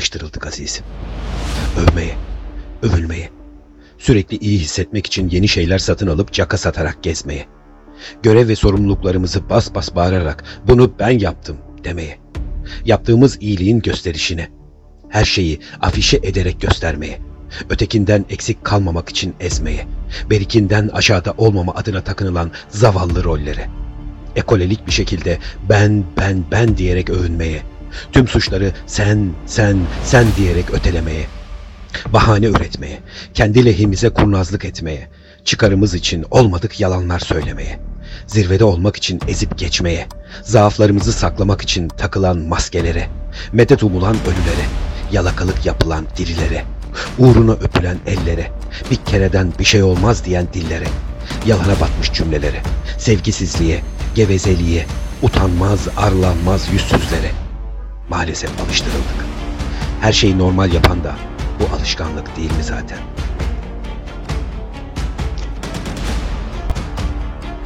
alıştırıldık azizim. Övmeye, övülmeye, sürekli iyi hissetmek için yeni şeyler satın alıp caka satarak gezmeye, görev ve sorumluluklarımızı bas bas bağırarak bunu ben yaptım demeye, yaptığımız iyiliğin gösterişine, her şeyi afişe ederek göstermeye, ötekinden eksik kalmamak için ezmeye, berikinden aşağıda olmama adına takınılan zavallı rollere, ekolelik bir şekilde ben ben ben diyerek övünmeye, tüm suçları sen sen sen diyerek ötelemeye, bahane üretmeye, kendi lehimize kurnazlık etmeye, çıkarımız için olmadık yalanlar söylemeye, zirvede olmak için ezip geçmeye, zaaflarımızı saklamak için takılan maskelere, medet umulan ölülere, yalakalık yapılan dirilere, uğruna öpülen ellere, bir kereden bir şey olmaz diyen dillere, yalana batmış cümlelere, sevgisizliğe, gevezeliğe, utanmaz, arlanmaz yüzsüzlere. Maalesef alıştırıldık. Her şeyi normal yapan da bu alışkanlık değil mi zaten?